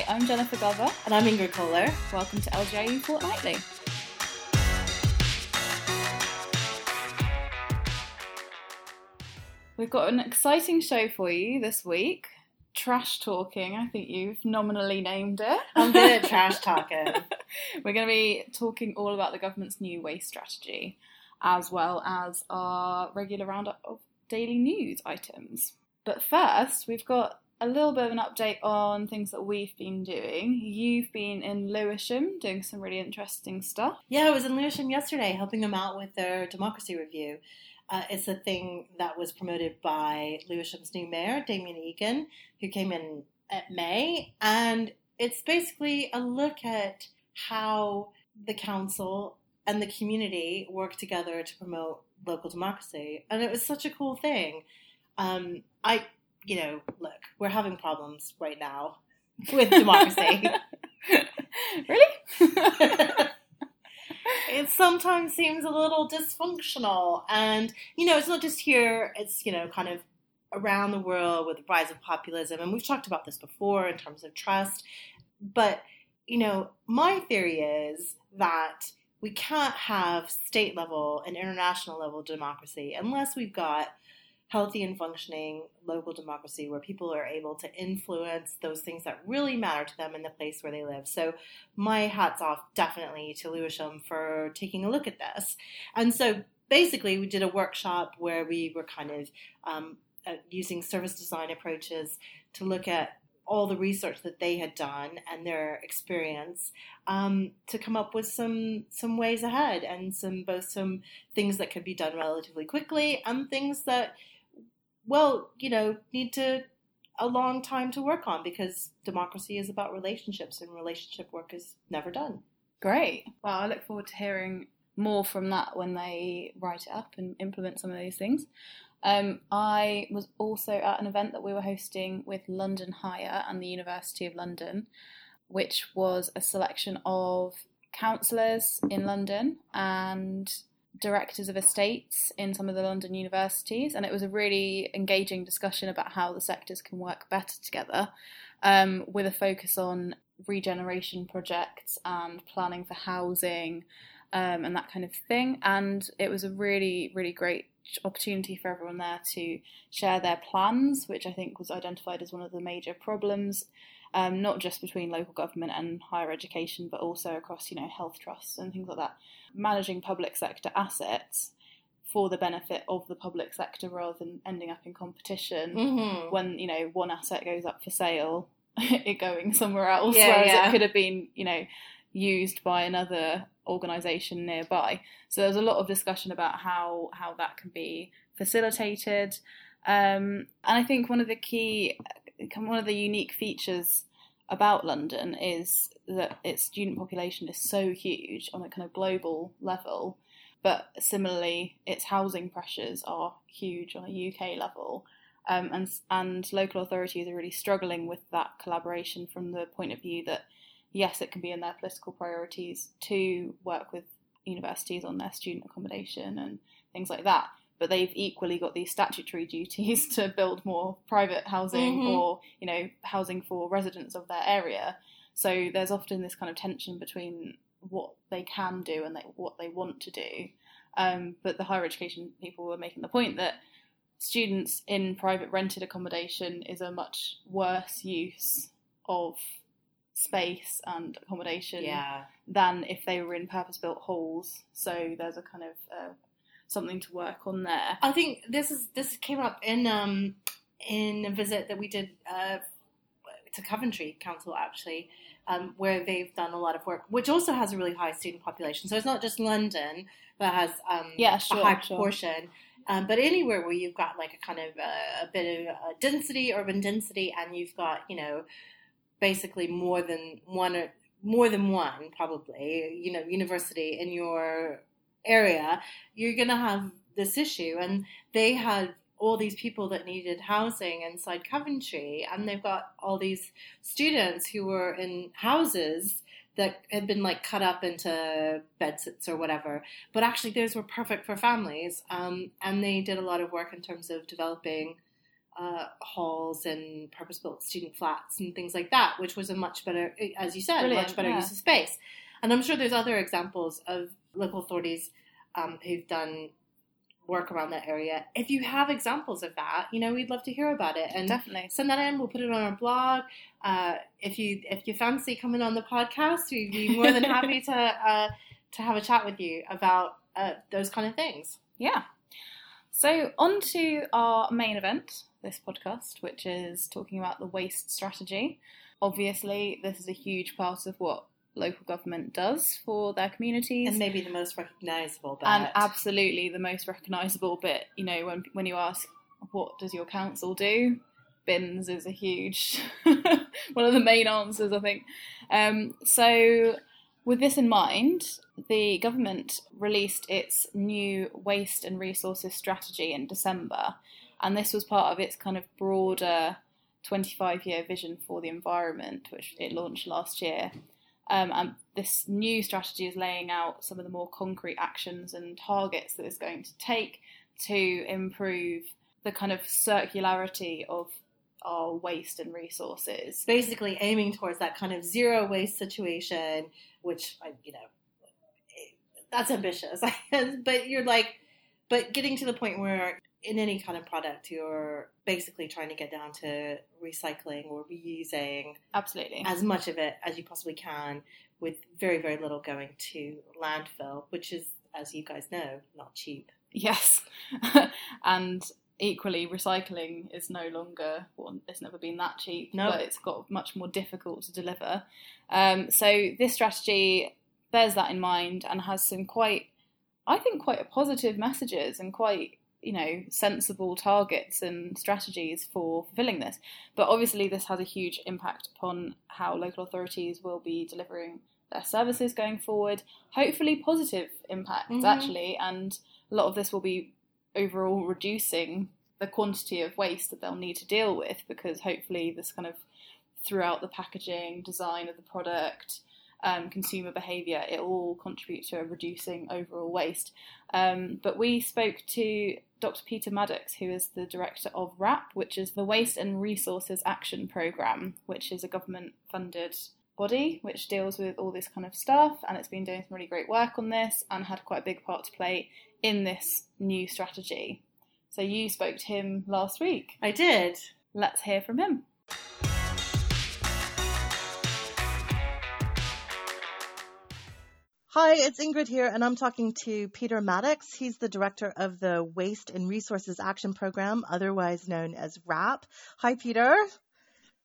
Hi, I'm Jennifer Glover. And I'm Ingrid Koehler. Welcome to LGIU Fortnightly. We've got an exciting show for you this week. Trash talking, I think you've nominally named it. I'm good at trash talking. We're going to be talking all about the government's new waste strategy, as well as our regular roundup of daily news items. But first, we've got a little bit of an update on things that we've been doing. You've been in Lewisham doing some really interesting stuff. Yeah, I was in Lewisham yesterday helping them out with their democracy review. Uh, it's a thing that was promoted by Lewisham's new mayor, Damien Egan, who came in at May. And it's basically a look at how the council and the community work together to promote local democracy. And it was such a cool thing. Um, I, you know, look, we're having problems right now with democracy. really? it sometimes seems a little dysfunctional. And, you know, it's not just here, it's, you know, kind of around the world with the rise of populism. And we've talked about this before in terms of trust. But, you know, my theory is that we can't have state level and international level democracy unless we've got healthy and functioning local democracy where people are able to influence those things that really matter to them in the place where they live. So, my hat's off definitely to Lewisham for taking a look at this. And so, basically, we did a workshop where we were kind of um, uh, using service design approaches to look at all the research that they had done and their experience um, to come up with some some ways ahead and some both some things that could be done relatively quickly and things that well, you know, need to a long time to work on because democracy is about relationships and relationship work is never done. Great. Well, I look forward to hearing more from that when they write it up and implement some of these things. Um, I was also at an event that we were hosting with London Higher and the University of London, which was a selection of councillors in London and directors of estates in some of the London universities, and it was a really engaging discussion about how the sectors can work better together, um, with a focus on regeneration projects and planning for housing um, and that kind of thing. And it was a really, really great opportunity for everyone there to share their plans, which I think was identified as one of the major problems. Um, not just between local government and higher education, but also across, you know, health trusts and things like that managing public sector assets for the benefit of the public sector rather than ending up in competition mm-hmm. when you know one asset goes up for sale it going somewhere else yeah, whereas yeah. it could have been you know used by another organization nearby so there's a lot of discussion about how how that can be facilitated um, and i think one of the key one of the unique features about London is that its student population is so huge on a kind of global level, but similarly, its housing pressures are huge on a UK level. Um, and and local authorities are really struggling with that collaboration from the point of view that yes, it can be in their political priorities to work with universities on their student accommodation and things like that, but they've equally got these statutory duties to build more private housing mm-hmm. or you know housing for residents of their area. So there's often this kind of tension between what they can do and they, what they want to do. Um, but the higher education people were making the point that students in private rented accommodation is a much worse use of space and accommodation yeah. than if they were in purpose built halls. So there's a kind of uh, something to work on there. I think this is this came up in um, in a visit that we did uh, to Coventry Council actually, um, where they've done a lot of work, which also has a really high student population. So it's not just London that has um, yeah, sure, a high sure. proportion. Um, but anywhere where you've got like a kind of uh, a bit of uh, density, urban density, and you've got you know basically more than one or more than one probably you know university in your area, you're going to have this issue. And they had all these people that needed housing inside Coventry, and they've got all these students who were in houses that had been like cut up into bedsits or whatever. But actually, those were perfect for families, um, and they did a lot of work in terms of developing uh, halls and purpose-built student flats and things like that, which was a much better, as you said, Brilliant, much better yeah. use of space. And I'm sure there's other examples of local authorities um, who've done work around that area. If you have examples of that, you know, we'd love to hear about it. And Definitely. send that in. We'll put it on our blog. Uh, if you if you fancy coming on the podcast, we'd be more than happy to uh, to have a chat with you about uh, those kind of things. Yeah. So, on to our main event, this podcast, which is talking about the waste strategy. Obviously, this is a huge part of what local government does for their communities. And maybe the most recognizable. But and absolutely the most recognisable bit, you know, when when you ask what does your council do, bins is a huge one of the main answers, I think. Um, so, with this in mind, the government released its new waste and resources strategy in December, and this was part of its kind of broader 25 year vision for the environment, which it launched last year. Um, and this new strategy is laying out some of the more concrete actions and targets that it's going to take to improve the kind of circularity of our waste and resources. basically aiming towards that kind of zero waste situation, which I, you know, that's ambitious. but you're like, but getting to the point where in any kind of product you're basically trying to get down to recycling or reusing Absolutely. as much of it as you possibly can with very very little going to landfill which is as you guys know not cheap Yes. and equally, recycling is no longer, well, it's never been that cheap, No. but it's got much more difficult to deliver. Um, so this strategy bears that in mind and has some quite, I think, quite a positive messages and quite, you know, sensible targets and strategies for fulfilling this. But obviously, this has a huge impact upon how local authorities will be delivering their services going forward. Hopefully, positive impacts Mhm. actually, and a lot of this will be overall reducing the quantity of waste that they'll need to deal with because hopefully this kind of throughout the packaging design of the product um, consumer behaviour it all contributes to reducing overall waste um, but we spoke to dr peter maddox who is the director of wrap which is the waste and resources action programme which is a government funded body which deals with all this kind of stuff and it's been doing some really great work on this and had quite a big part to play in this new strategy. So you spoke to him last week. i did Let's hear from him. Hi, it's Ingrid here, and I'm talking to Peter Maddox. He's the director of the Waste and Resources Action Program, otherwise known as WRAP. Hi, Peter.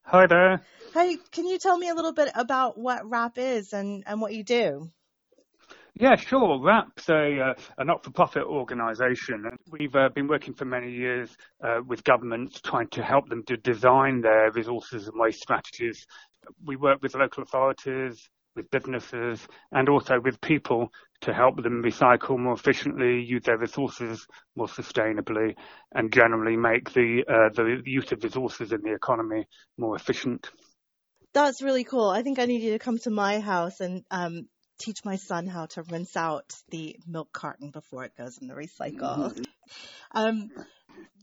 Hi there. Hi, can you tell me a little bit about what WRAP is and, and what you do? Yeah, sure. WRAP's a, uh, a not-for-profit organisation. and We've uh, been working for many years uh, with governments trying to help them to design their resources and waste strategies. We work with local authorities, with businesses, and also with people to help them recycle more efficiently, use their resources more sustainably, and generally make the uh, the use of resources in the economy more efficient. That's really cool. I think I need you to come to my house and um, teach my son how to rinse out the milk carton before it goes in the recycle. Um,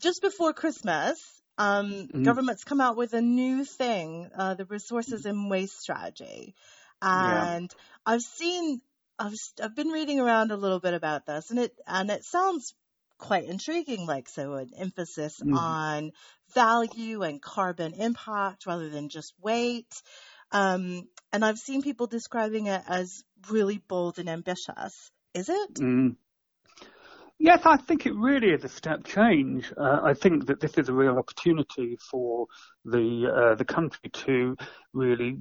just before Christmas, um, Mhm. government's come out with a new thing, uh, the resources and waste strategy. Yeah. And I've seen, I've, I've been reading around a little bit about this and it, and it sounds quite intriguing, like so an emphasis Mhm. on value and carbon impact rather than just weight. Um, and I've seen people describing it as really bold and ambitious. Is it? Mm. Yes, I think it really is a step change. Uh, I think that this is a real opportunity for the uh, the country to really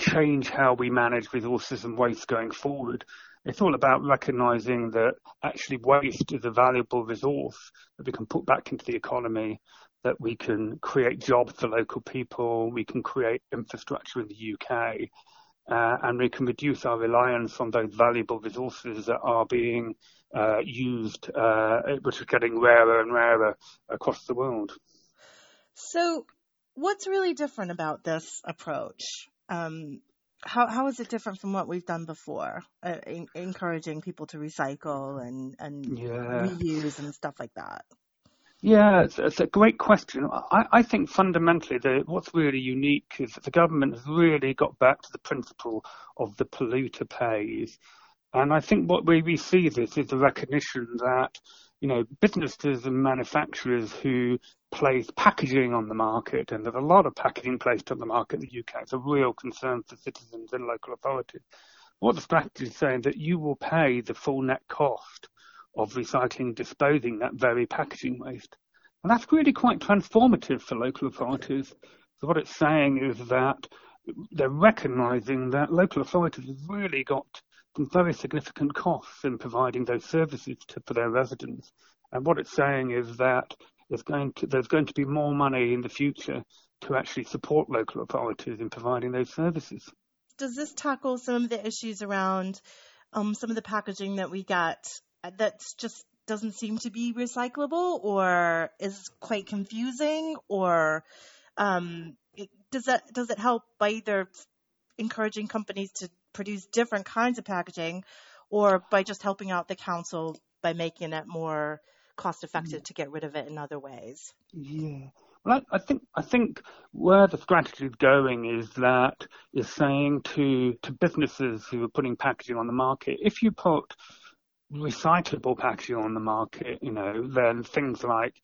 change how we manage resources and waste going forward. It's all about recognising that actually waste is a valuable resource that we can put back into the economy, that we can create jobs for local people, we can create infrastructure in the UK, and we can reduce our reliance on those valuable resources that are being uh, used, uh, which are getting rarer and rarer across the world. So, what's really different about this approach? Um, how how is it different from what we've done before, uh, in, encouraging people to recycle and and Yeah. reuse and stuff like that? Yeah, it's, it's a great question. I, I think fundamentally the, what's really unique is that the government has really got back to the principle of the polluter pays. And I think what we, we see this is the recognition that, you know, businesses and manufacturers who place packaging on the market, and there's a lot of packaging placed on the market in the UK, it's a real concern for citizens and local authorities. What the strategy is saying that you will pay the full net cost of recycling, disposing that very packaging waste. And that's really quite transformative for local authorities. So what it's saying is that they're recognizing that local authorities have really got some very significant costs in providing those services to, for their residents. And what it's saying is that there's going to, there's going to be more money in the future to actually support local authorities in providing those services. Does this tackle some of the issues around um, some of the packaging that we get that just doesn't seem to be recyclable or is quite confusing or um, it, does that does it help by either encouraging companies to produce different kinds of packaging or by just helping out the council by making it more cost effective to get rid of it in other ways? Yeah. Well, I, I think I think where the strategy is going is that is saying to to businesses who are putting packaging on the market, if you put recyclable packaging on the market, you know, then things like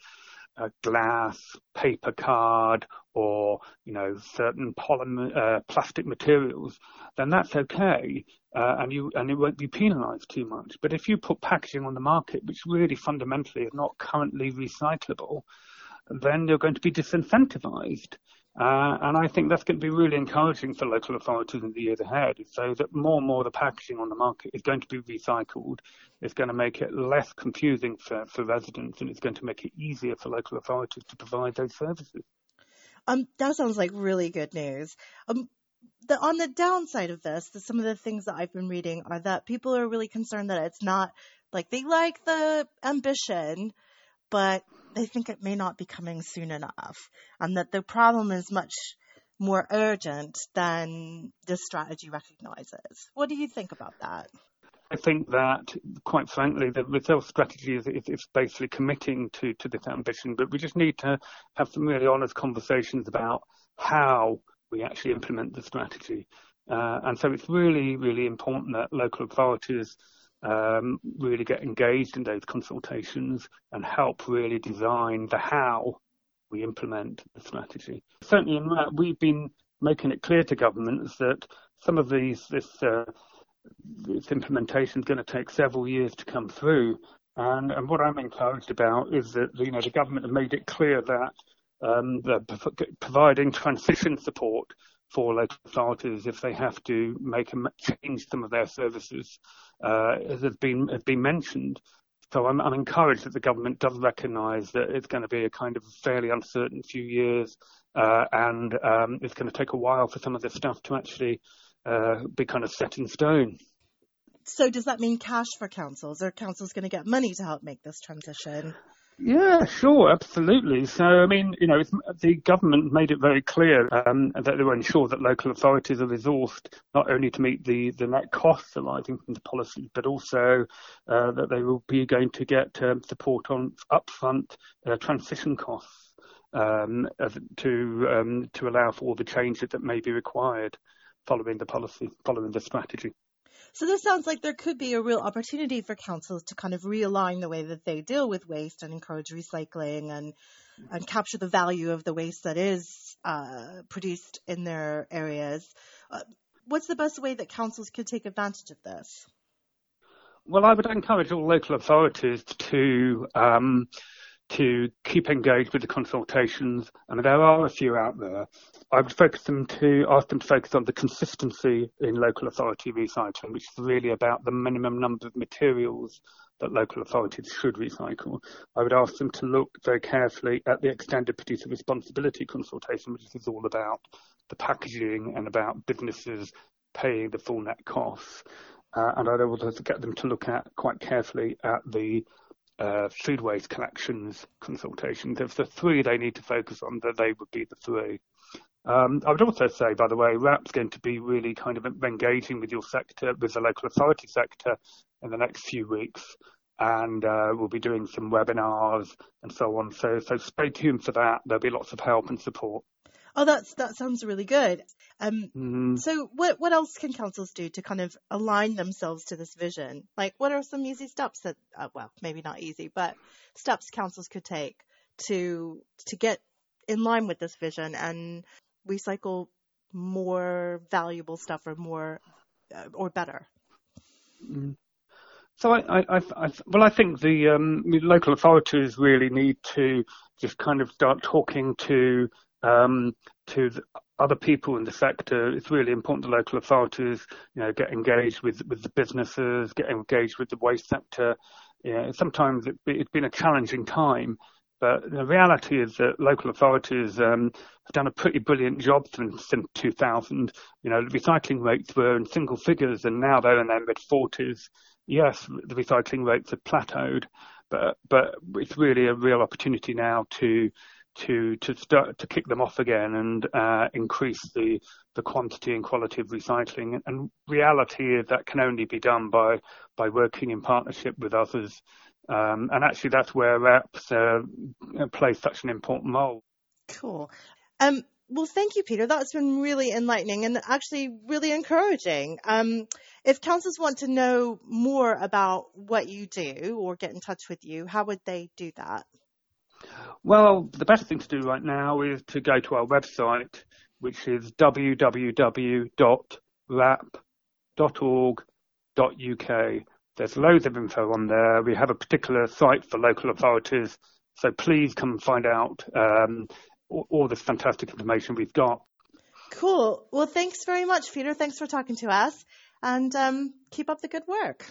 uh, glass, paper card, or you know certain polymer uh, plastic materials, then that's okay, uh, and you and it won't be penalised too much. But if you put packaging on the market which really fundamentally is not currently recyclable, then you're going to be disincentivised. Uh, and I think that's going to be really encouraging for local authorities in the years ahead, so that more and more the packaging on the market is going to be recycled. It's going to make it less confusing for, for residents, and it's going to make it easier for local authorities to provide those services. Um, that sounds like really good news. Um, the, on the downside of this, the, some of the things that I've been reading are that people are really concerned that it's not like they like the ambition, but they think it may not be coming soon enough and that the problem is much more urgent than the strategy recognizes. What do you think about that? I think that, quite frankly, the Resolve strategy is, is, is, basically committing to, to this ambition, but we just need to have some really honest conversations about how we actually implement the strategy. Uh, and so it's really, really important that local authorities um, really get engaged in those consultations and help really design the how we implement the strategy. Certainly in that, we've been making it clear to governments that some of these, this, uh, this implementation is going to take several years to come through. And, and what I'm encouraged about is that, you know, the government have made it clear that um, they're providing transition support for local authorities if they have to make a change some of their services, uh, as has been has been mentioned. So I'm, I'm encouraged that the government does recognise that it's going to be a kind of fairly uncertain few years, uh, and um, it's going to take a while for some of this stuff to actually uh, be kind of set in stone. So does that mean cash for councils? Are councils going to get money to help make this transition? Yeah, sure, absolutely. So, I mean, you know, the government made it very clear um, that they will ensure that local authorities are resourced not only to meet the, the net costs arising from the policy, but also uh, that they will be going to get um, support on upfront uh, transition costs um, to um, to allow for all the changes that may be required following the policy, following the strategy. So this sounds like there could be a real opportunity for councils to kind of realign the way that they deal with waste and encourage recycling and and capture the value of the waste that is uh, produced in their areas. Uh, what's the best way that councils could take advantage of this? Well, I would encourage all local authorities to um, to keep engaged with the consultations, and there are a few out there. I would focus them to ask them to focus on the consistency in local authority recycling, which is really about the minimum number of materials that local authorities should recycle. I would ask them to look very carefully at the extended producer responsibility consultation, which is all about the packaging and about businesses paying the full net costs. Uh, and I'd also get them to look at quite carefully at the uh, food waste collections consultations. If the three they need to focus on, that they would be the three. Um, I would also say, by the way, WRAP's going to be really kind of engaging with your sector, with the local authority sector in the next few weeks. and uh, we'll be doing some webinars and so on. So, so stay tuned for that. There'll be lots of help and support. Oh, that's that sounds really good. Um, Mm. so what what else can councils do to kind of align themselves to this vision? Like, what are some easy steps that, uh, well, maybe not easy, but steps councils could take to to get in line with this vision and recycle more valuable stuff or more uh, or better? Mm. So I, I, I, I, well, I think the um, local authorities really need to just kind of start talking to um, to the other people in the sector. It's really important the local authorities, you know, get engaged with with the businesses, get engaged with the waste sector. Know, sometimes it, it's been a challenging time, but the reality is that local authorities um, have done a pretty brilliant job since, since 2000. You know, the recycling rates were in single figures, and now they're in their mid 40s. Yes, the recycling rates have plateaued, but but it's really a real opportunity now to to to start to kick them off again and uh, increase the the quantity and quality of recycling. And reality is that can only be done by by working in partnership with others. Um, and actually, that's where WRAP's uh, play such an important role. Cool. Um, well, thank you, Peter. That's been really enlightening and actually really encouraging. Um, if councils want to know more about what you do or get in touch with you, how would they do that? Well, the best thing to do right now is to go to our website, which is www.wrap.org.uk. There's loads of info on there. We have a particular site for local authorities, so please come and find out um, all, all this fantastic information we've got. Cool. Well, thanks very much, Peter. Thanks for talking to us, and um, keep up the good work.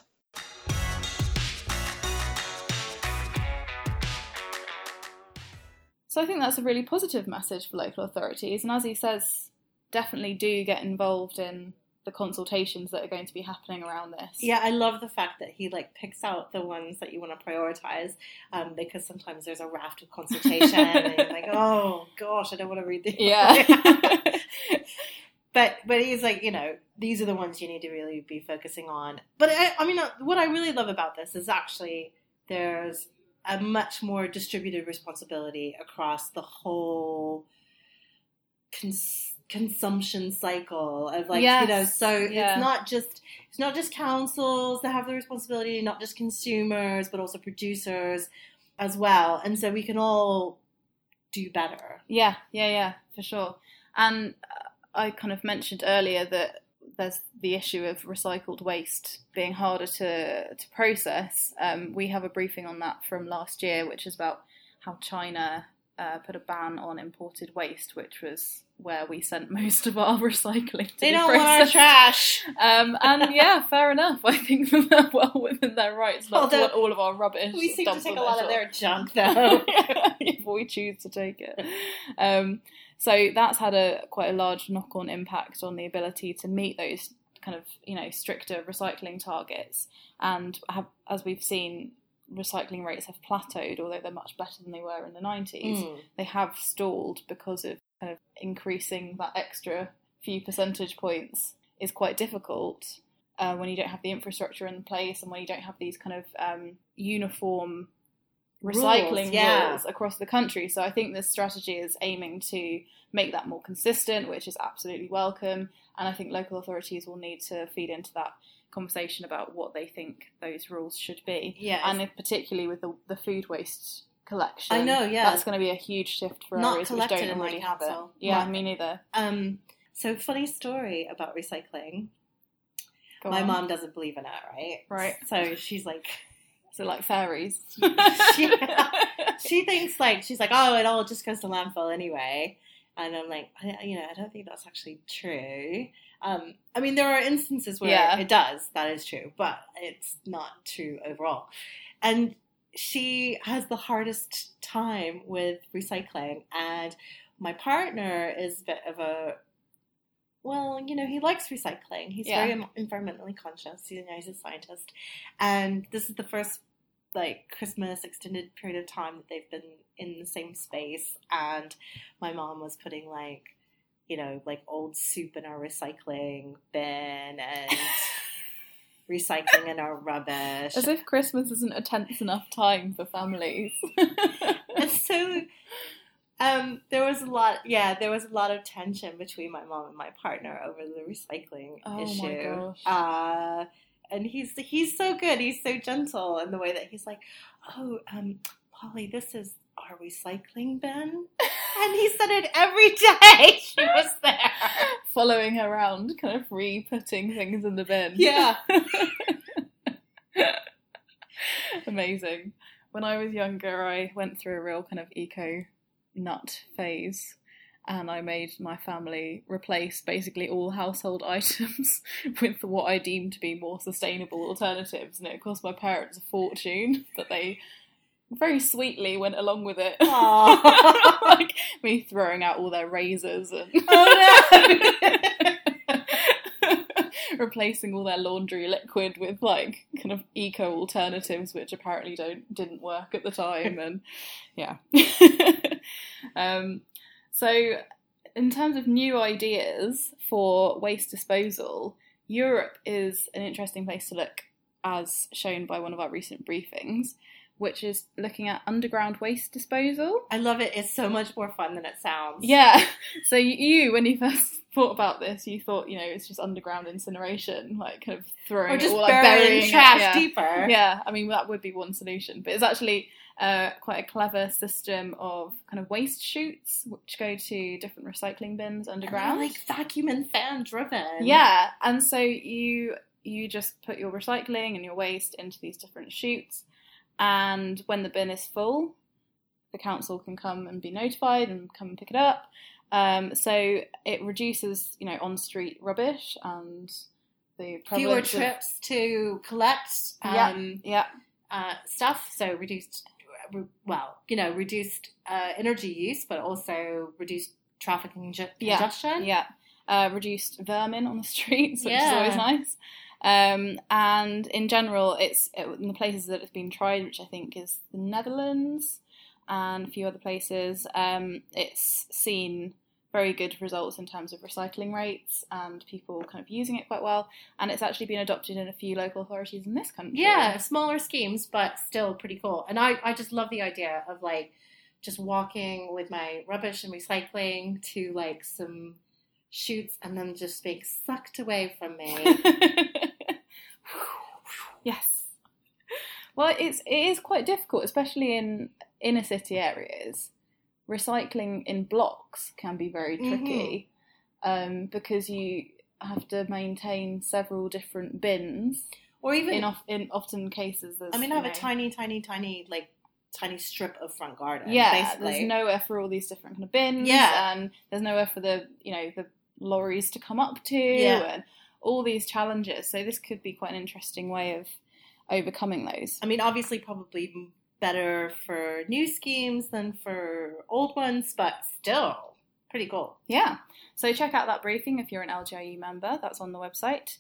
So I think that's a really positive message for local authorities. And as he says, definitely do get involved in the consultations that are going to be happening around this. Yeah, I love the fact that he like picks out the ones that you want to prioritize, um, because sometimes there's a raft of consultation, and you're like, oh gosh, I don't want to read this. Yeah. but but he's like, you know, these are the ones you need to really be focusing on. But I, I mean, uh, what I really love about this is actually there's a much more distributed responsibility across the whole cons- consumption cycle of like you know so yeah. it's not just it's not just councils that have the responsibility not just consumers but also producers as well and so we can all do better Yeah, yeah, yeah, for sure. And I kind of mentioned earlier that there's the issue of recycled waste being harder to to process. Um, we have a briefing on that from last year, which is about how China uh, put a ban on imported waste, which was where we sent most of our recycling to they be don't want our trash Um, and yeah, fair enough. I think that they're well within their rights not Although, to want all of our rubbish. we seem to take a lot of their junk though if we choose to take it. Um, so that's had a quite a large knock-on impact on the ability to meet those kind of you know stricter recycling targets. And have, as we've seen, recycling rates have plateaued, although they're much better than they were in the nineties. Mm. They have stalled because of kind of increasing that extra few percentage points is quite difficult. Uh, when you don't have the infrastructure in place and when you don't have these kind of um, uniform recycling Rules, yeah. rules across the country. So I think this strategy is aiming to make that more consistent, which is absolutely welcome. And I think local authorities will need to feed into that conversation about what they think those rules should be. Yeah, And particularly with the, the food waste collection. I know, yeah. That's going to be a huge shift for Not areas which don't already have it. Yeah, me neither. um so funny story about recycling Go my on. mom doesn't believe in it right Right. so she's like So like fairies. she, she thinks like she's like, oh, it all just goes to landfill anyway. And I'm like, I, you know, I don't think that's actually true. Um, I mean, there are instances where Yeah. it does. That is true, but it's not true overall. And she has the hardest time with recycling, and my partner is a bit of a well, you know, he likes recycling. He's Yeah. very environmentally conscious. You know, he's a scientist, and this is the first like Christmas extended period of time that they've been in the same space. And my mom was putting like, you know, like old soup in our recycling bin, and recycling in our rubbish. As if Christmas isn't a tense enough time for families. and so um, there was a lot yeah there was a lot of tension between my mom and my partner over the recycling Oh my issue gosh. uh, and he's he's so good he's so gentle in the way that he's like oh um, polly this is our recycling bin and he said it every day she was there Following her around, kind of re-putting things in the bin. yeah Amazing. When I was younger, I went through a real kind of eco nut phase. And I made my family replace basically all household items with what I deemed to be more sustainable alternatives. And it cost my parents a fortune, but they very sweetly went along with it. Like me throwing out all their razors and oh no replacing all their laundry liquid with like kind of eco alternatives which apparently don't didn't work at the time and yeah um so in terms of new ideas for waste disposal europe is an interesting place to look as shown by one of our recent briefings which is looking at underground waste disposal I love it. It's so much more fun than it sounds. yeah. So you, when you first thought about this, you thought, you know, it's just underground incineration, like kind of throwing Or it just all, like burying burying it, trash yeah. deeper. Yeah, I mean that would be one solution, but it's actually uh, quite a clever system of kind of waste chutes which go to different recycling bins underground. like vacuum and fan driven. Yeah, and so you you just put your recycling and your waste into these different chutes, and when the bin is full, the council can come and be notified and come and pick it up. Um, so it reduces, you know, on-street rubbish and the Fewer prevalence of- trips to collect Yeah. um, yeah, uh, stuff. So reduced, well, you know, reduced uh, energy use, but also reduced traffic Yeah. congestion. yeah, uh, reduced vermin on the streets, which is always nice. Um, and in general, it's it, in the places that it's been tried, which I think is the Netherlands and a few other places. Um, it's seen very good results in terms of recycling rates and people kind of using it quite well. And it's actually been adopted in a few local authorities in this country. Yeah, smaller schemes, but still pretty cool. And I, I just love the idea of like just walking with my rubbish and recycling to like some chutes and then just being sucked away from me. yes. Well, it's it is quite difficult, especially in inner city areas. Recycling in blocks can be very tricky um, because you have to maintain several different bins. or even In, of, in often cases, there's I mean, I have you a tiny, tiny, tiny, like tiny strip of front garden. yeah. basically. There's nowhere for all these different kind of bins. Yeah. and there's nowhere for the you know the lorries to come up to, Yeah. and all these challenges. So this could be quite an interesting way of overcoming those. I mean, obviously, probably better for new schemes than for old ones, but still pretty cool. Yeah. So check out that briefing if you're an LGIU member. That's on the website.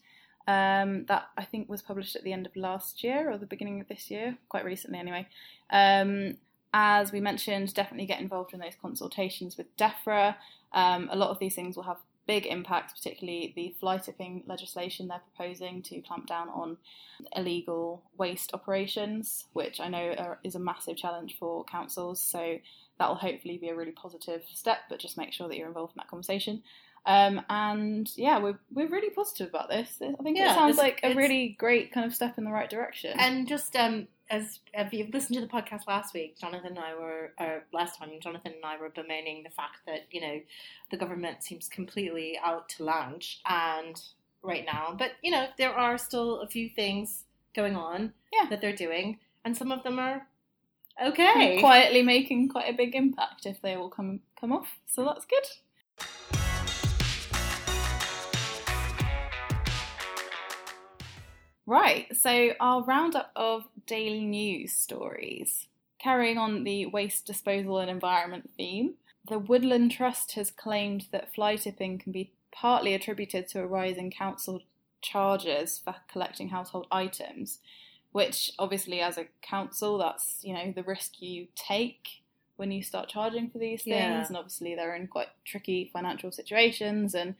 Um, that I think was published at the end of last year or the beginning of this year, quite recently anyway. Um, as we mentioned, definitely get involved in those consultations with DEFRA. Um, a lot of these things will have big impact, particularly the fly tipping legislation they're proposing to clamp down on illegal waste operations, which I know are, is a massive challenge for councils. So that will hopefully be a really positive step, but just make sure that you're involved in that conversation. Um, and yeah, we're we're really positive about this. I think Yeah, it sounds like a really great kind of step in the right direction. And just um, as if you've listened to the podcast last week, Jonathan and I were, or last time, Jonathan and I were bemoaning the fact that you know the government seems completely out to lunch and right now, but you know there are still a few things going on Yeah. that they're doing, and some of them are okay. of quietly making quite a big impact if they all come come off. So that's good. Right, so our roundup of daily news stories. Carrying on the waste disposal and environment theme, the Woodland Trust has claimed that fly tipping can be partly attributed to a rise in council charges for collecting household items, which obviously as a council that's, you know, the risk you take when you start charging for these things Yeah. and obviously they're in quite tricky financial situations and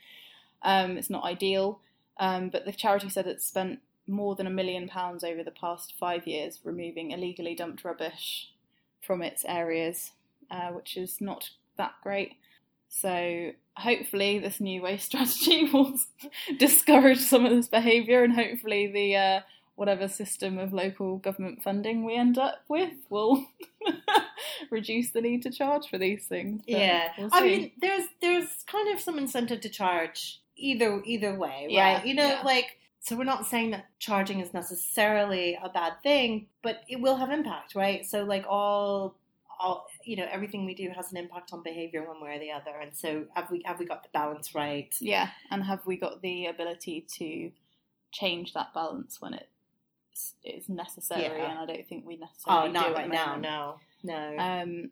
um, it's not ideal. Um, but the charity said it's spent more than a million pounds over the past five years removing illegally dumped rubbish from its areas, uh, which is not that great. So hopefully, this new waste strategy will discourage some of this behaviour, and hopefully, the uh, whatever system of local government funding we end up with will reduce the need to charge for these things. But yeah, we'll I mean, there's there's kind of some incentive to charge either either way, Yeah, right? You know, yeah. like so we're not saying that charging is necessarily a bad thing, but it will have impact, right? So like all all you know, everything we do has an impact on behavior one way or the other, and so have we have we got the balance right? Yeah, and have we got the ability to change that balance when it is necessary? Yeah. And I don't think we necessarily Oh, not do right now, no, no. Um,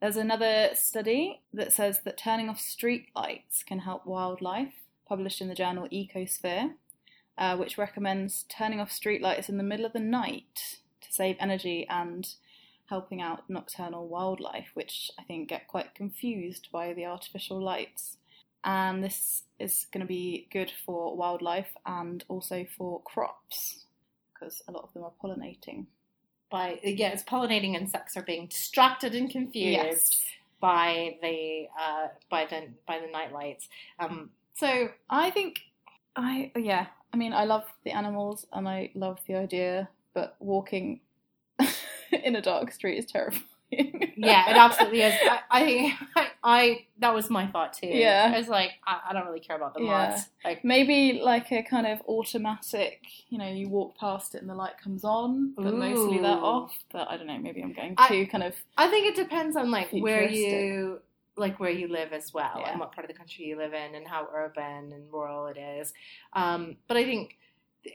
there's another study that says that turning off street lights can help wildlife, published in the journal Ecosphere, uh, which recommends turning off street lights in the middle of the night to save energy and helping out nocturnal wildlife, which I think get quite confused by the artificial lights. And this is going to be good for wildlife and also for crops because a lot of them are pollinating. By yeah, it's pollinating insects are being distracted and confused by the uh, by the by the night lights. Um, so I think I yeah. I mean, I love the animals and I love the idea, but walking in a dark street is terrifying. yeah, it absolutely is. I, I I, I that was my thought too. Yeah. I was like, I, I don't really care about the Yeah. moths. Like, Maybe like a kind of automatic, you know, you walk past it and the light comes on, but mostly they're off. But I don't know, maybe I'm going too kind of I think it depends on like where you like where you live as well, Yeah. and what part of the country you live in, and how urban and rural it is. Um, but I think.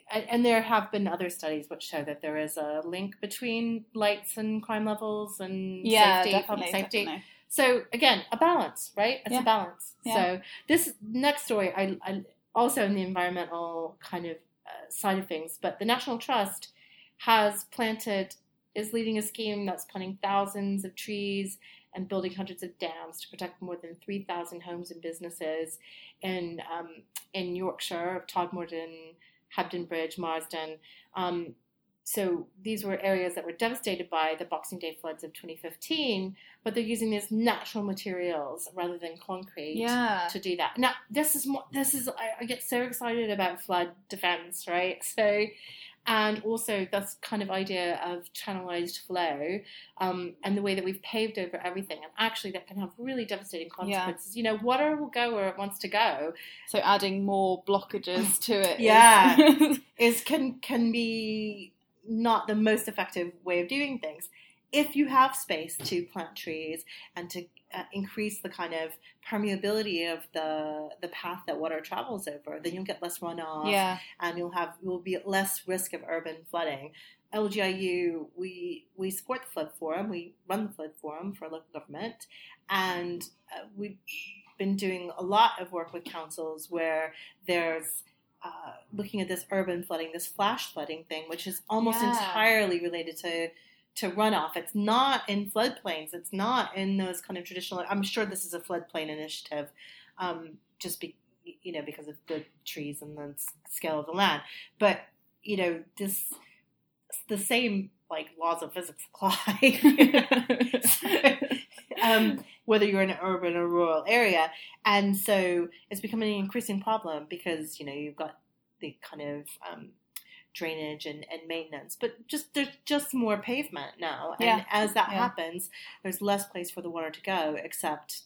And there have been other studies which show that there is a link between lights and crime levels and yeah, safety, definitely, public safety. definitely. So again, a balance, right? It's Yeah. a balance. So this next story, I, I also in the environmental kind of uh, side of things, but the National Trust has planted is leading a scheme that's planting thousands of trees and building hundreds of dams to protect more than three thousand homes and businesses in um, in Yorkshire, of Todmorden, Hebden Bridge, Marsden. Um, so these were areas that were devastated by the Boxing Day floods of 2015, but they're using these natural materials rather than concrete Yeah. to do that. Now, this is this is I, I get so excited about flood defense, right? So, and also this kind of idea of channelized flow, um, and the way that we've paved over everything, and actually that can have really devastating consequences. You know, water will go where it wants to go. So adding more blockages to it. is- Yeah. Is can can be not the most effective way of doing things. If you have space to plant trees and to increase the kind of permeability of the the path that water travels over, then you'll get less runoff yeah. and you'll have you'll be at less risk of urban flooding. LGIU, we we support the flood forum. We run the flood forum for local government, and uh, we've been doing a lot of work with councils where there's uh, looking at this urban flooding, this flash flooding thing, which is almost Yeah. entirely related to to runoff. It's not in floodplains. It's not in those kind of traditional. I'm sure this is a floodplain initiative, um, just be, you know because of the trees and the scale of the land. But you know this the same like laws of physics apply. um, whether you're in an urban or rural area. And so it's becoming an increasing problem because, you know, you've got the kind of um, drainage and, and maintenance, but just there's just more pavement now. And Yeah. as that Yeah. happens, there's less place for the water to go except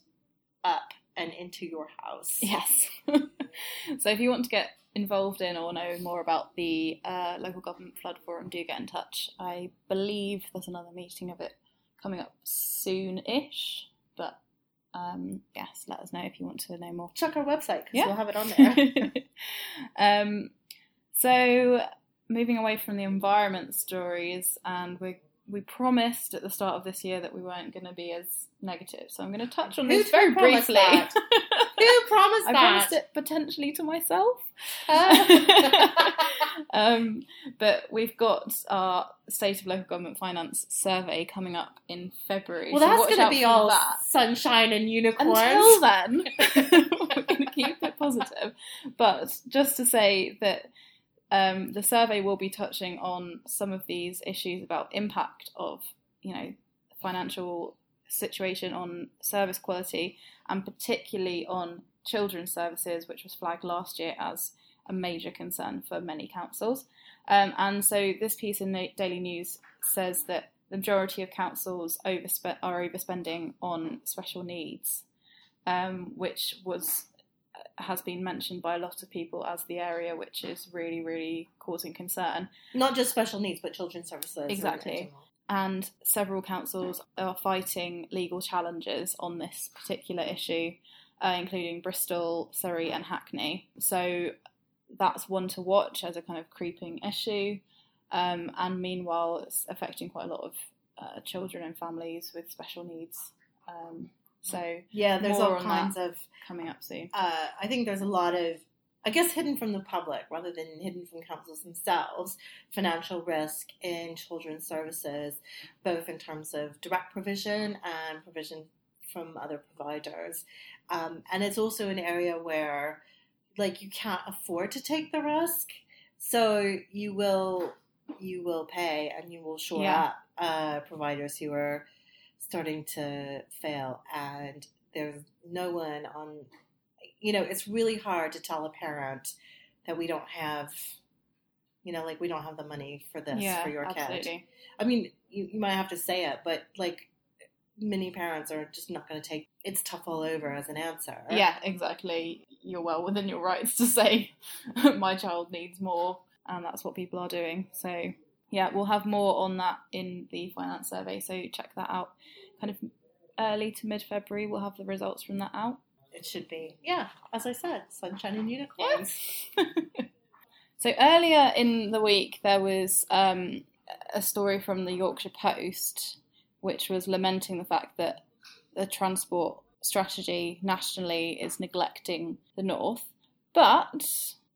up and into your house. Yes. so if you want to get involved in or know more about the uh, local government flood forum, do get in touch. I believe there's another meeting of it coming up soon-ish, but um, yes, let us know if you want to know more. Check our website because Yeah. we'll have it on there. um, so moving away from the environment stories, and we we promised at the start of this year that we weren't going to be as negative. So I'm going to touch on Who this very briefly. that? Who promised I that? promised it potentially to myself. um, but we've got our state of local government finance survey coming up in February. well, that's going to be all that. sunshine and unicorns. Until then, we're going to keep it positive. But just to say that Um, the survey will be touching on some of these issues about impact of, you know, financial situation on service quality and particularly on children's services, which was flagged last year as a major concern for many councils. Um, and so this piece in the Daily News says that the majority of councils overspe- are overspending on special needs, um, which was has been mentioned by a lot of people as the area which is really, really causing concern. Not just special needs, but children's services. Exactly. And several councils are fighting legal challenges on this particular issue, uh, including Bristol, Surrey, and Hackney. So that's one to watch as a kind of creeping issue. Um, and meanwhile, it's affecting quite a lot of uh, children and families with special needs. Um, so yeah, there's all kinds of. coming up soon. Uh, I think there's a lot of, I guess, hidden from the public rather than hidden from councils themselves, financial risk in children's services, both in terms of direct provision and provision from other providers. Um, and it's also an area where, like, you can't afford to take the risk, so you will you will pay and you will shore Yeah. up uh, providers who are starting to fail, and there's no one on. You know, it's really hard to tell a parent that we don't have, you know, like we don't have the money for this yeah, for your kid. I mean, you, you might have to say it, but like many parents are just not going to take it's tough all over as an answer. Yeah, exactly. You're well within your rights to say my child needs more, and that's what people are doing. So, yeah, we'll have more on that in the finance survey. So, check that out. Kind of early to mid February, we'll have the results from that out. It should be. Yeah, as I said, sunshine and unicorns. so, earlier in the week, there was um, a story from the Yorkshire Post which was lamenting the fact that the transport strategy nationally is neglecting the north. But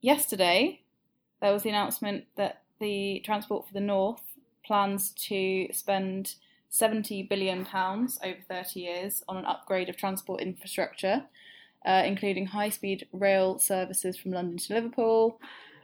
yesterday, there was the announcement that the Transport for the North plans to spend £70 billion over 30 years on an upgrade of transport infrastructure, uh, including high speed rail services from London to Liverpool,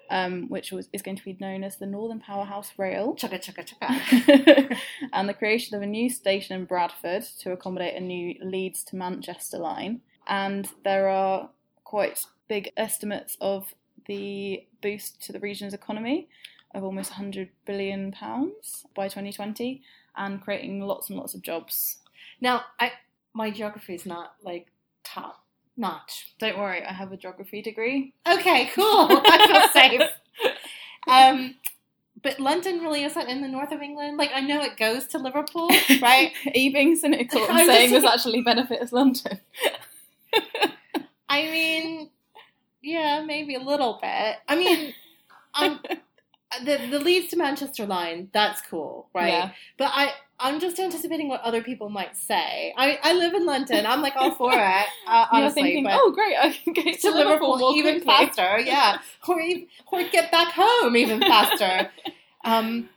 um, which was, is going to be known as the Northern Powerhouse Rail Chugga chugga chugga. and the creation of a new station in Bradford to accommodate a new Leeds to Manchester line. And there are quite big estimates of the boost to the region's economy of almost 100 billion pounds by 2020 and creating lots and lots of jobs. Now, I my geography is not like top notch. Don't worry, I have a geography degree. Okay, cool. I feel safe. Um, but London really isn't in the north of England. Like I know it goes to Liverpool, right? Are you being cynical and I'm saying just- this actually benefits London? I mean, yeah, maybe a little bit. I mean, um, the the Leeds to Manchester line, that's cool, right? Yeah. But I I'm just anticipating what other people might say. I I live in London. I'm like all for it. Uh, honestly, thinking, oh great, I can get to Liverpool, more even quickly. faster, yeah, or even, or get back home even faster. um,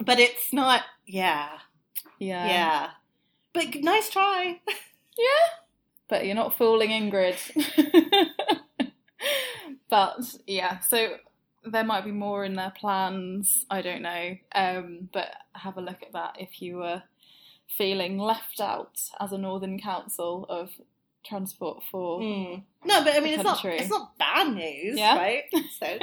but it's not. Yeah, Yeah. yeah. But nice try. Yeah. But you're not fooling Ingrid. but yeah, so there might be more in their plans. I don't know. Um, but have a look at that if you were feeling left out as a Northern Council of transport for. Mm. No, but I mean, it's not. It's not bad news, Yeah. right? So.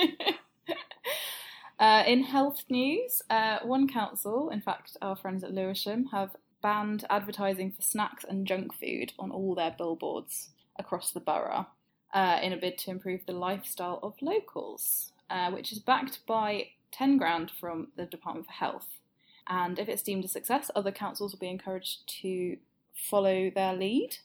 Uh, in health news, uh, one council, in fact, our friends at Lewisham, have banned advertising for snacks and junk food on all their billboards across the borough uh, in a bid to improve the lifestyle of locals, uh, which is backed by 10 grand from the Department for Health. And if it's deemed a success, other councils will be encouraged to follow their lead.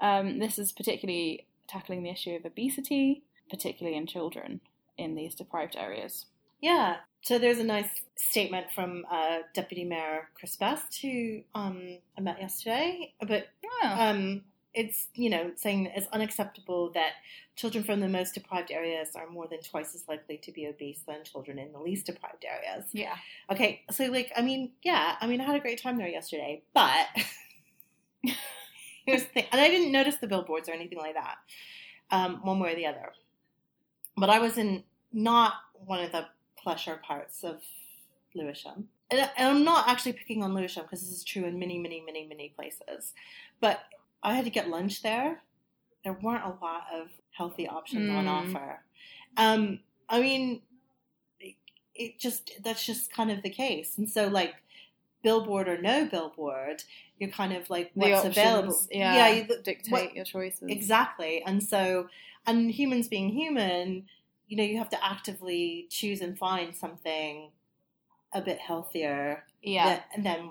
Um, this is particularly tackling the issue of obesity, particularly in children in these deprived areas. Yeah. So there's a nice statement from uh, Deputy Mayor Chris Best, who um, I met yesterday. But Yeah. um, it's you know saying it's unacceptable that children from the most deprived areas are more than twice as likely to be obese than children in the least deprived areas. yeah. Okay, so like I mean, yeah, I mean I had a great time there yesterday, but here's the thing, and I didn't notice the billboards or anything like that, um, one way or the other. But I was in not one of the pleasure parts of Lewisham. And, and I'm not actually picking on Lewisham because this is true in many, many, many, many places. But I had to get lunch there. There weren't a lot of healthy options on Mm. offer. Um, I mean, it, it just that's just kind of the case. And so, like, billboard or no billboard, you're kind of like what's options, available. Yeah, you- dictate what- your choices. Exactly. And so, and humans being human, you know, you have to actively choose and find something a bit healthier. Yeah, and then,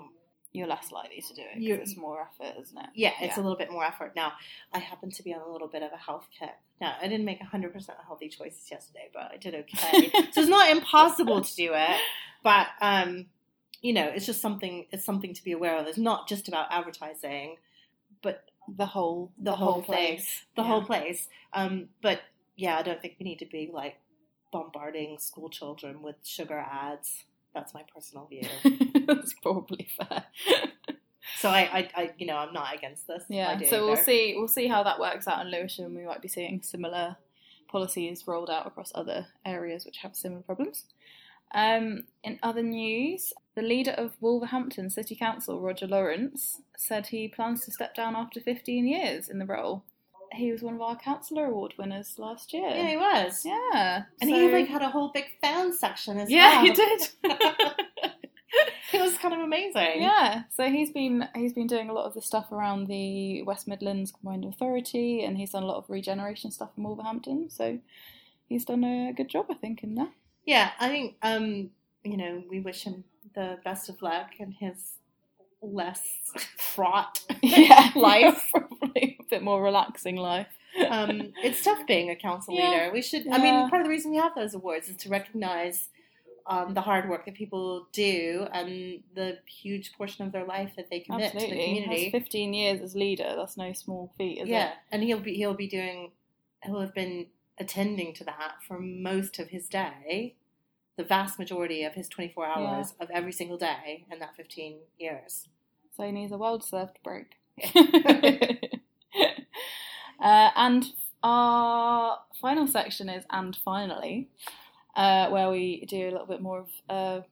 you're less likely to do it because it's more effort, isn't it? yeah, it's a little bit more effort. Now, I happen to be on a little bit of a health kick. Now, I didn't make 100% healthy choices yesterday, but I did okay. so it's not impossible to do it, but, um, you know, it's just something, it's something to be aware of. It's not just about advertising, but The whole, The the, whole whole thing. place, the Yeah. whole place. Um, but yeah, I don't think we need to be like bombarding school children with sugar ads. That's my personal view. That's probably fair. so I, I, I, you know, I'm not against this. yeah, so we'll see. We'll see how that works out in Lewisham. We might be seeing similar policies rolled out across other areas which have similar problems. Um, in other news, the leader of Wolverhampton City Council, Roger Lawrence, said he plans to step down after 15 years in the role. He was one of our Councillor Award winners last year. Yeah, he was. Yeah, And so- he like had a whole big fan section as yeah, well. Yeah, he did. it was kind of amazing. Yeah, so he's been he's been doing a lot of the stuff around the West Midlands Combined Authority, and he's done a lot of regeneration stuff in Wolverhampton. So he's done a good job, I think, in that. Yeah, I think um, you know, we wish him the best of luck in his less fraught yeah, life. probably a bit more relaxing life. um, it's tough being a council Yeah. leader. We should. I mean, part of the reason we have those awards is to recognize um, the hard work that people do and the huge portion of their life that they commit to the Absolutely, He has community. 15 years as leader. That's no small feat, is yeah, it? and he'll be he'll be doing he'll have been attending to that for most of his day, the vast majority of his twenty four hours of every single day in that fifteen years. So he needs a well-deserved break. uh, and our final section is and finally, uh, where we do a little bit more of a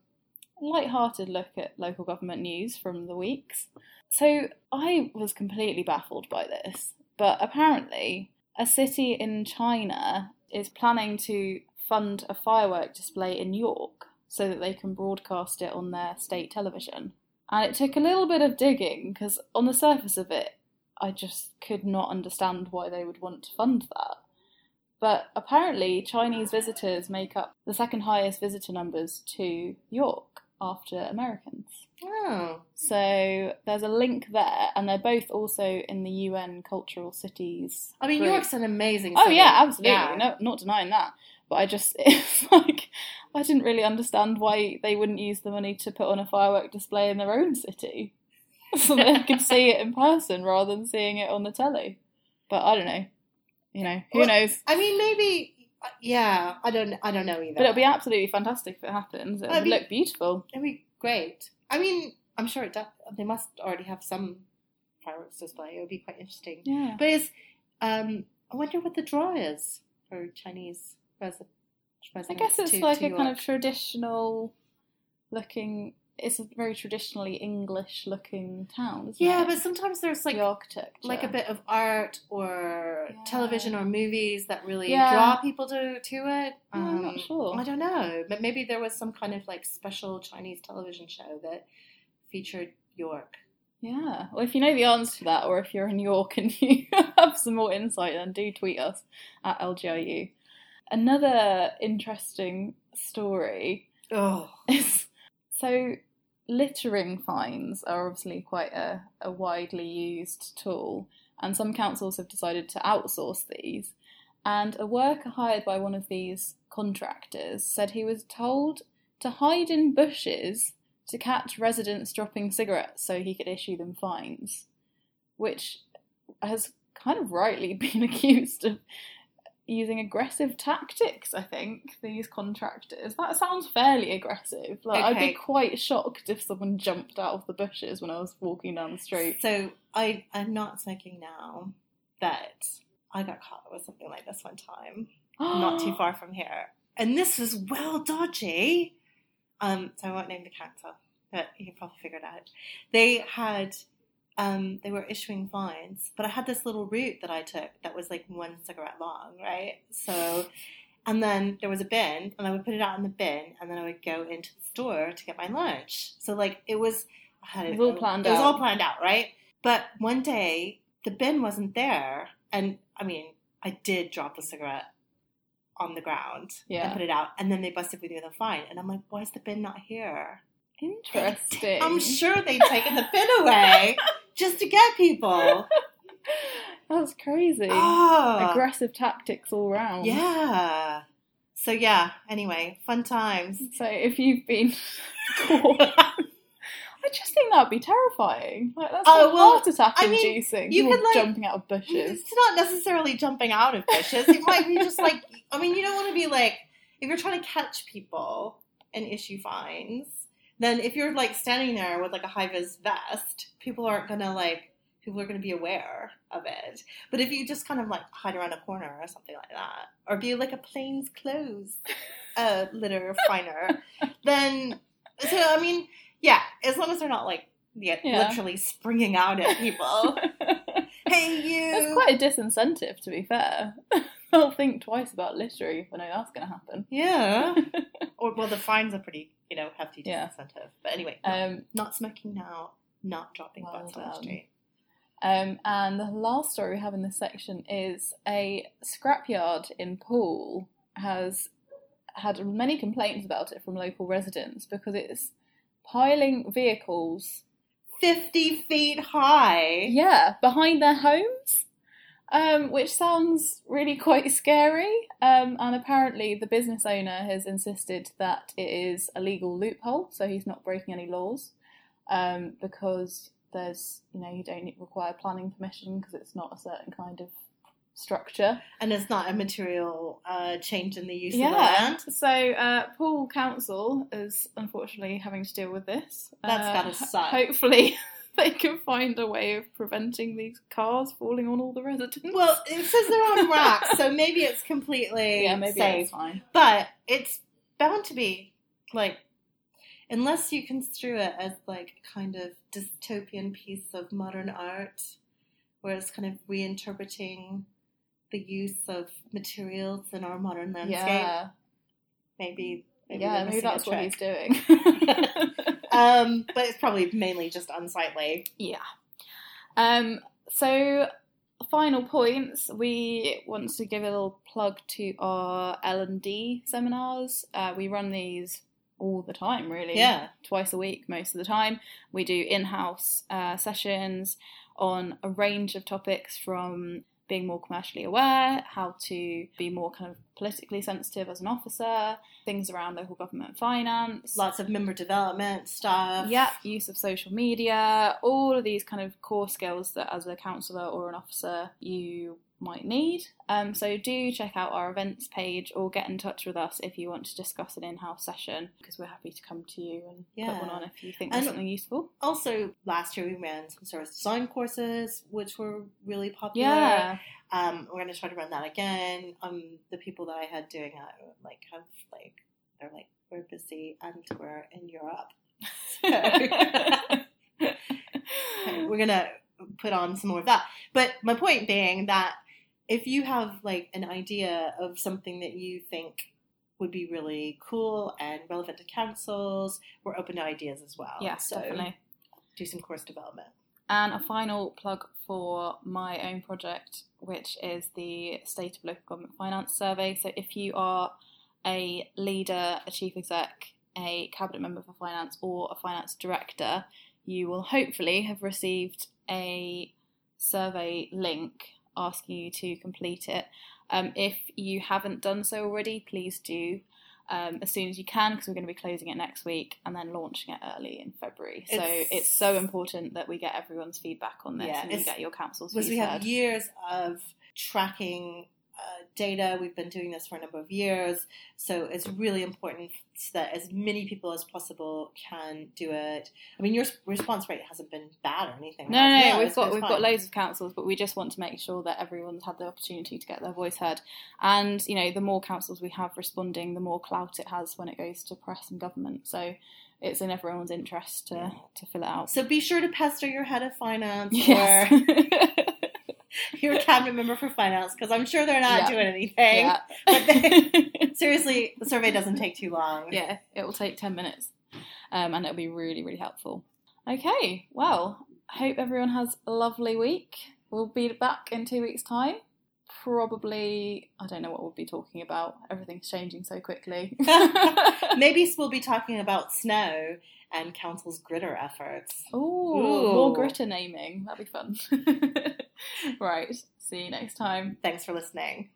light-hearted look at local government news from the weeks. So I was completely baffled by this, but apparently a city in China is planning to fund a firework display in York so that they can broadcast it on their state television. And it took a little bit of digging because, on the surface of it, I just could not understand why they would want to fund that. But apparently, Chinese visitors make up the second highest visitor numbers to York after Americans. Oh, So there's a link there, and they're both also in the UN Cultural Cities. I mean, group. York's an amazing. City. Oh yeah, absolutely. Yeah. No, not denying that. But I just it's like I didn't really understand why they wouldn't use the money to put on a firework display in their own city, so they could see it in person rather than seeing it on the telly. But I don't know. You know, who Well, knows? I mean, maybe. Yeah, I don't. I don't know either. But it'll be absolutely fantastic if it happens. It That'd be- look beautiful. It'd be great. I mean, I'm sure it does. They must already have some fireworks display. It would be quite interesting. Yeah. But it's. Um, I wonder what the draw is for Chinese I guess it's to- like to a kind of traditional looking. It's a very traditionally English looking town, isn't Yeah, it? but sometimes there's like the architecture, like a bit of art or Yeah. television or movies that really Yeah. draw people to to it. Um, I'm not sure. I don't know, but maybe there was some kind of like special Chinese television show that featured York. Yeah. Well, if you know the answer to that, or if you're in York and you have some more insight, then do tweet us at LGIU. Another interesting story Oh, is so littering fines are obviously quite a, a widely used tool, and some councils have decided to outsource these. And a worker hired by one of these contractors said he was told to hide in bushes to catch residents dropping cigarettes so he could issue them fines, which has kind of rightly been accused of using aggressive tactics, I think, these contractors. That sounds fairly aggressive. Like I'd be quite shocked if someone jumped out of the bushes when I was walking down the street. so I I'm not thinking now that I got caught with something like this one time, not too far from here. and this was well dodgy. Um, so I won't name the council, but you can probably figure it out. They had, um, they were issuing fines, but I had this little route that I took that was like one cigarette long, right? So, and then there was a bin, and I would put it out in the bin, and then I would go into the store to get my lunch. So like it was, I had It was all planned It was out. all planned out, right? But one day the bin wasn't there, and I mean, I did drop the cigarette on the ground Yeah. and put it out, and then they busted me with a fine, and I'm like, why is the bin not here? Interesting. I'm sure they'd taken the bin away just to get people. That's crazy. Oh, Aggressive tactics all round. yeah. So yeah. Anyway, fun times. So if you've been caught, I just think that'd be terrifying. Like that's Oh, well, heart attack I mean, inducing. you could, like- jumping out of bushes. It's not necessarily jumping out of bushes. It might be just like, I mean, you don't want to be like, if you're trying to catch people and issue fines, then if you're like standing there with like a high vis vest, people aren't gonna like, people are gonna be aware of it. But if you just kind of like hide around a corner or something like that, or be like a plain clothes uh, litter finer, then, so I mean, yeah, as long as they're not like, yeah, Yeah. literally springing out at people. hey, you! That's quite a disincentive, to be fair. They'll think twice about littering if I know that's going to happen. Yeah. or well, the fines are pretty, you know, hefty Yeah. disincentive. But anyway, no, Um, not smoking now, not dropping Well butts on the street. um, and the last story we have in this section is a scrapyard in Poole has had many complaints about it from local residents because it's piling vehicles Fifty feet high. yeah, behind their homes, um, which sounds really quite scary. Um, and apparently, the business owner has insisted that it is a legal loophole, so he's not breaking any laws um, because there's, you know, you don't require planning permission because it's not a certain kind of structure. And it's not a material uh, change in the use of the land. So, uh, Poole Council is unfortunately having to deal with this. That's Uh, gotta suck. Hopefully, they can find a way of preventing these cars falling on all the residents. Well, it says they're on racks, so maybe it's completely yeah, maybe safe. it's fine. But it's bound to be like, unless you construe it as like a kind of dystopian piece of modern art, where it's kind of reinterpreting the use of materials in our modern landscape. Yeah, Maybe, maybe yeah, maybe that's what he's doing. Um, but it's probably mainly just unsightly. Yeah. Um, so, final points. We want to give a little plug to our L and D seminars. Uh, we run these all the time, really. Yeah. Twice a week, most of the time. We do in-house uh, sessions on a range of topics from being more commercially aware, how to be more kind of politically sensitive as an officer, things around local government finance, Lots of member development stuff. Yep, use of social media, all of these kind of core skills that as a counsellor or an officer you might need. Um, so do check out our events page or get in touch with us if you want to discuss an in-house session because we're happy to come to you and Yeah. put one on if you think there's something useful. Also, last year we ran some service design courses, which were really popular. Yeah, Um, we're going to try to run that again. Um, the people that I had doing it, like, have like, they're like, we're busy and we're in Europe. we're gonna put on some more of that. But my point being that if you have like an idea of something that you think would be really cool and relevant to councils, we're open to ideas as well. yes, so definitely. do some course development. And a final plug for my own project, which is the State of Local Government Finance Survey. So, if you are a leader, a chief exec, a cabinet member for finance, or a finance director, you will hopefully have received a survey link asking you to complete it. Um, if you haven't done so already, please do. Um, as soon as you can, because we're going to be closing it next week and then launching it early in February. So It's- it's so important that we get everyone's feedback on this Yeah, and you get your council's feedback. Because we have years of tracking uh, data. We've been doing this for a number of years, so it's really important that as many people as possible can do it. I mean, your response rate hasn't been bad or anything. No, no, Yeah, we've it's- got it's we've fine. got loads of councils, but we just want to make sure that everyone's had the opportunity to get their voice heard. And you know, the more councils we have responding, the more clout it has when it goes to press and government. So it's in everyone's interest to to fill it out. So be sure to pester your head of finance Yes. or your cabinet member for finance because I'm sure they're not Yeah. doing anything. yeah. But they- Seriously, the survey doesn't take too long. yeah, it will take 10 minutes um, and it'll be really, really helpful. Okay, well, hope everyone has a lovely week. We'll be back in two weeks' time. Probably, I don't know what we'll be talking about. Everything's changing so quickly. Maybe we'll be talking about snow and council's gritter efforts. Ooh, Ooh. more gritter naming. That'd be fun. right, see you next time. Thanks for listening.